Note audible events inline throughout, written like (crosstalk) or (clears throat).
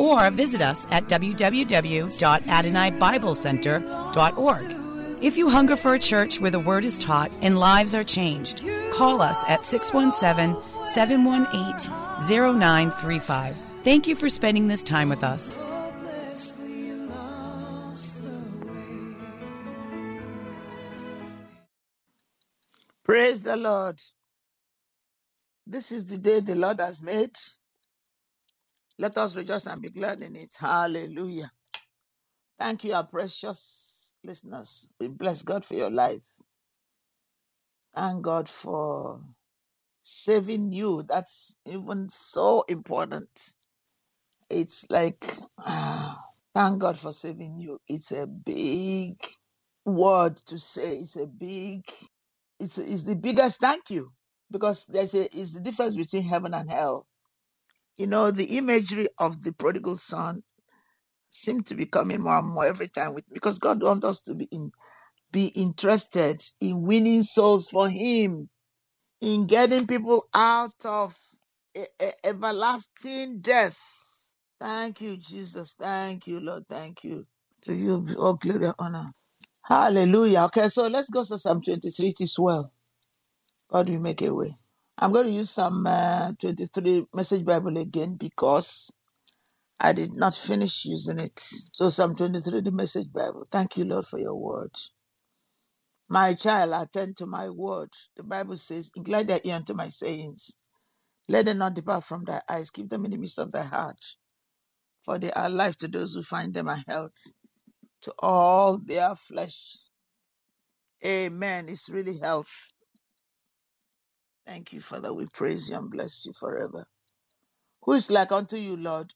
Or visit us at www.adonibiblecenter.org. If you hunger for a church where the word is taught and lives are changed, call us at 617 718 0935. Thank you for spending this time with us. Praise the Lord. This is the day the Lord has made. Let us rejoice and be glad in it. Hallelujah. Thank you, our precious listeners. We bless God for your life. Thank God for saving you. That's even so important. It's like, ah, thank God for saving you. It's a big word to say. It's a big, it's, it's the biggest thank you because there's a, it's the difference between heaven and hell. You know, the imagery of the prodigal son seem to be coming more and more every time with because God wants us to be in be interested in winning souls for him, in getting people out of everlasting death. Thank you, Jesus. Thank you, Lord. Thank you. To you be all glory and honor. Hallelujah. Okay, so let's go to Psalm 23. It is well. God will make a way. I'm going to use some uh, 23 Message Bible again because I did not finish using it. So Psalm 23, the Message Bible. Thank you, Lord, for your word. My child, attend to my word. The Bible says, Incline thy ear unto my sayings. Let them not depart from thy eyes. Keep them in the midst of thy heart. For they are life to those who find them and health to all their flesh. Amen. It's really health. Thank you, Father. We praise you and bless you forever. Who is like unto you, Lord?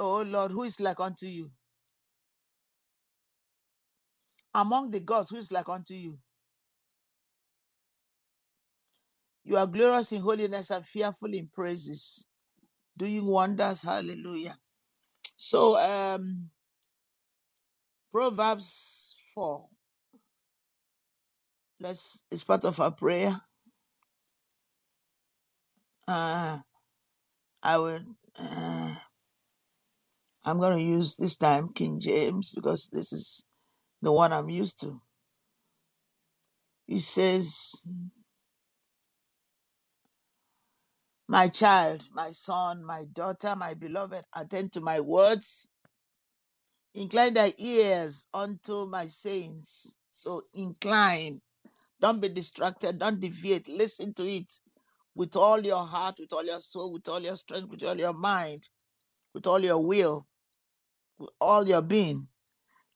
Oh, Lord, who is like unto you? Among the gods, who is like unto you? You are glorious in holiness and fearful in praises, doing wonders. Hallelujah. So, um, Proverbs 4. Let's, it's part of our prayer. Uh, I will, uh, I'm going to use this time King James because this is the one I'm used to. He says, My child, my son, my daughter, my beloved, attend to my words. Incline thy ears unto my sayings. So incline. Don't be distracted. Don't deviate. Listen to it with all your heart, with all your soul, with all your strength, with all your mind, with all your will, with all your being.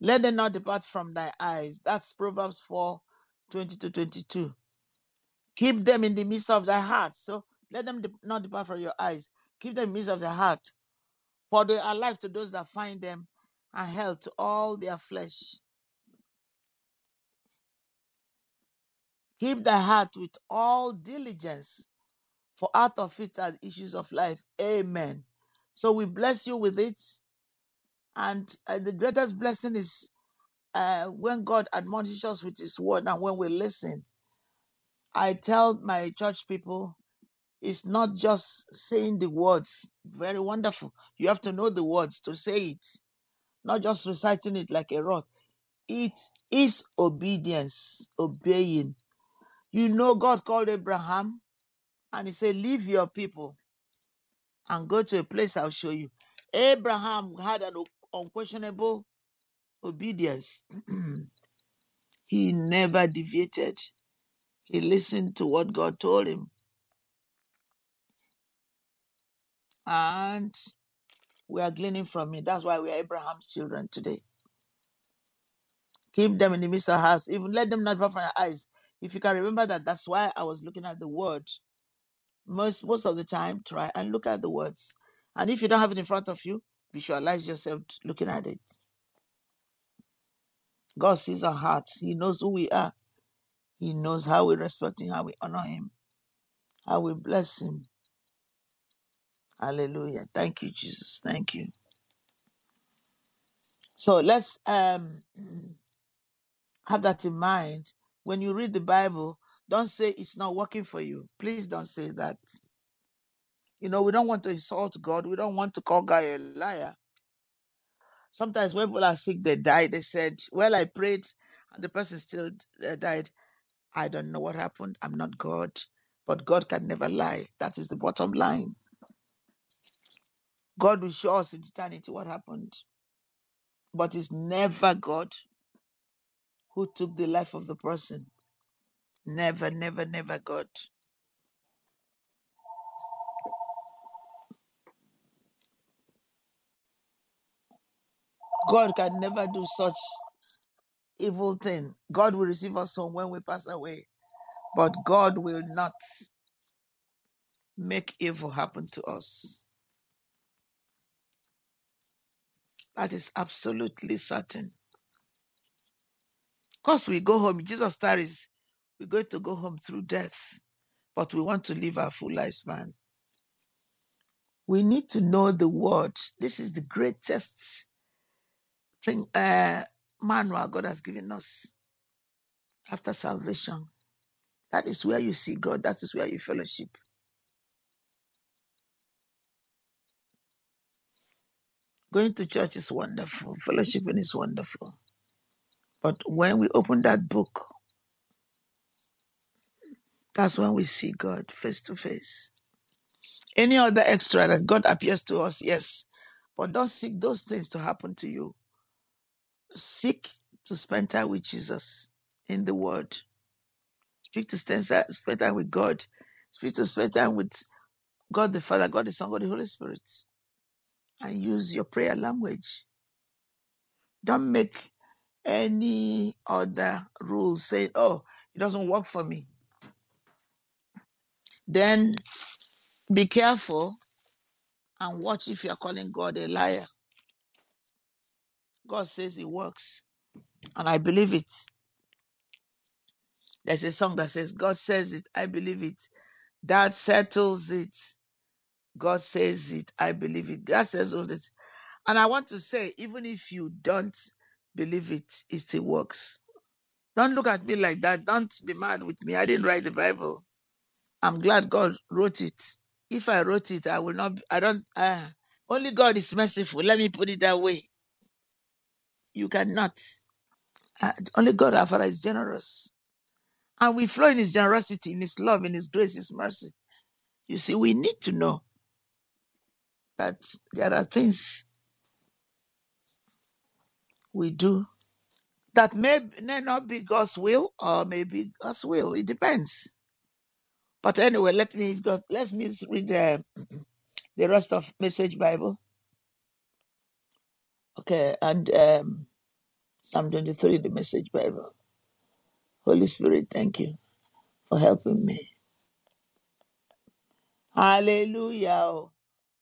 Let them not depart from thy eyes. That's Proverbs 4 20 to 22. Keep them in the midst of thy heart. So let them de- not depart from your eyes. Keep them in the midst of thy heart. For they are life to those that find them and health to all their flesh. Keep thy heart with all diligence, for out of it are the issues of life. Amen. So we bless you with it. And uh, the greatest blessing is uh, when God admonishes us with his word and when we listen. I tell my church people, it's not just saying the words, very wonderful. You have to know the words to say it, not just reciting it like a rod. It is obedience, obeying. You know, God called Abraham and he said, Leave your people and go to a place I'll show you. Abraham had an unquestionable obedience. (clears throat) he never deviated. He listened to what God told him. And we are gleaning from it. That's why we are Abraham's children today. Keep them in the midst of hearts. Even let them not depart from your eyes. If you can remember that, that's why I was looking at the word. Most most of the time, try and look at the words. And if you don't have it in front of you, visualize yourself looking at it. God sees our hearts. He knows who we are. He knows how we respect Him, how we honor Him, how we bless Him. Hallelujah. Thank you, Jesus. Thank you. So let's um (clears throat) have that in mind. When you read the Bible, don't say it's not working for you. Please don't say that. You know, we don't want to insult God. We don't want to call God a liar. Sometimes when people are sick, they die. They said, Well, I prayed and the person still uh, died. I don't know what happened. I'm not God. But God can never lie. That is the bottom line. God will show us in eternity what happened. But it's never God who took the life of the person. Never, never, never God. God can never do such evil thing. God will receive us home when we pass away. But God will not make evil happen to us. That is absolutely certain. Because we go home, Jesus tarries, we're going to go home through death, but we want to live our full lifespan. We need to know the word. This is the greatest thing, uh, manual God has given us after salvation. That is where you see God. That is where you fellowship. Going to church is wonderful. Fellowshipping is wonderful. But when we open that book, that's when we see God face to face. Any other extra that God appears to us, yes. But don't seek those things to happen to you. Seek to spend time with Jesus in the Word. Speak to spend time with God. Speak to spend time with God the Father, God the Son, God the Holy Spirit. And use your prayer language. Don't make any other rule saying, oh, it doesn't work for me. Then be careful and watch if you're calling God a liar. God says it works. And I believe it. There's a song that says, God says it, I believe it. That settles it. God says it, I believe it. That settles it. And I want to say, even if you don't believe it, it still works. Don't look at me like that. Don't be mad with me. I didn't write the Bible. I'm glad God wrote it. If I wrote it, I will not, I don't, uh, only God is merciful. Let me put it that way. You cannot. Uh, only God, our Father, is generous. And we flow in His generosity, in His love, in His grace, His mercy. You see, we need to know that there are things we do that may, may not be God's will or may be God's will. It depends. But anyway, let me go. Let me read the, (clears throat) the rest of Message Bible. Okay, and um, Psalm 23, the Message Bible. Holy Spirit, thank you for helping me. Hallelujah.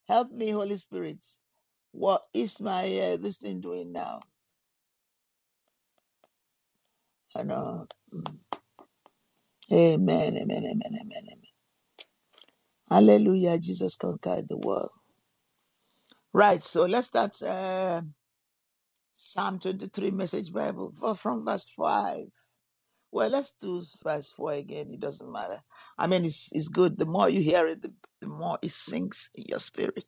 Help me, Holy Spirit. What is my uh, this thing doing now? I know. Mm. Amen, amen, amen, amen, amen. Hallelujah. Jesus conquered the world. Right, so let's start uh, Psalm 23 Message Bible from verse 5. Well, let's do verse 4 again. It doesn't matter. I mean, it's, it's good. The more you hear it, the, the more it sinks in your spirit.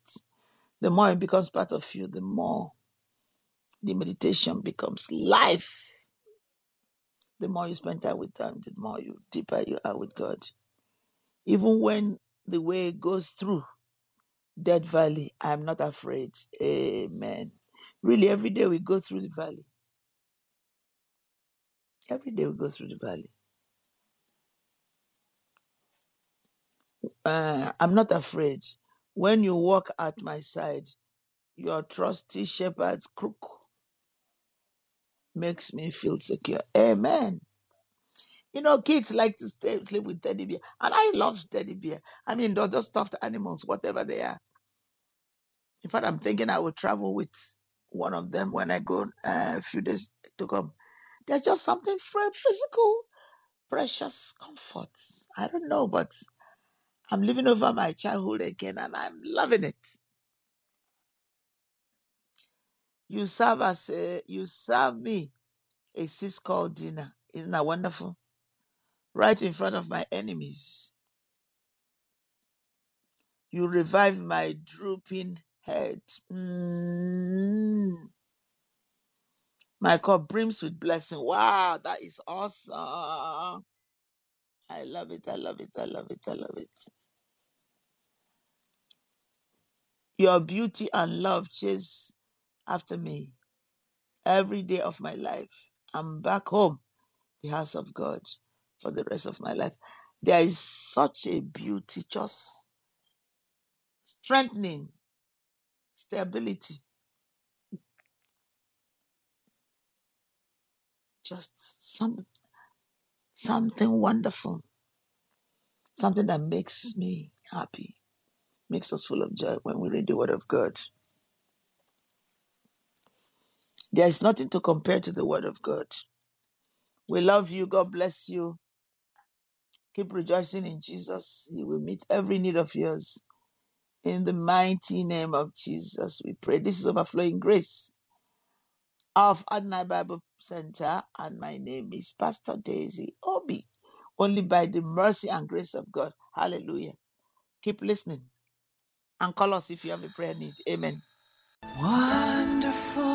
The more it becomes part of you, the more the meditation becomes life. The more you spend time with time, the more you deeper you are with God. Even when the way goes through Dead Valley, I'm not afraid. Amen. Really, every day we go through the valley. Every day we go through the valley. Uh, I'm not afraid. When you walk at my side, your trusty shepherd's crook makes me feel secure. Amen. You know, kids like to stay sleep with teddy bear, and I love teddy bear. I mean, those those stuffed animals, whatever they are. In fact, I'm thinking I will travel with one of them when I go uh, a few days to come. There's just something very physical, precious comforts. I don't know, but I'm living over my childhood again, and I'm loving it. You serve as you serve me a six called dinner. Isn't that wonderful? Right in front of my enemies. You revive my drooping head. Mm. My cup brims with blessing. Wow, that is awesome. I love it. I love it. I love it. I love it. Your beauty and love chase after me every day of my life. I'm back home, the house of God, for the rest of my life. There is such a beauty, just strengthening, stability, just some something wonderful, something that makes me happy, makes us full of joy when we read the Word of God. There is nothing to compare to the Word of God. We love you. God bless you. Keep rejoicing in Jesus. He will meet every need of yours. In the mighty name of Jesus, we pray. This is overflowing grace of Adonai Bible Center, and my name is Pastor Daisy Obi. Only by the mercy and grace of God. Hallelujah. Keep listening and call us if you have a prayer need. Amen. Wonderful,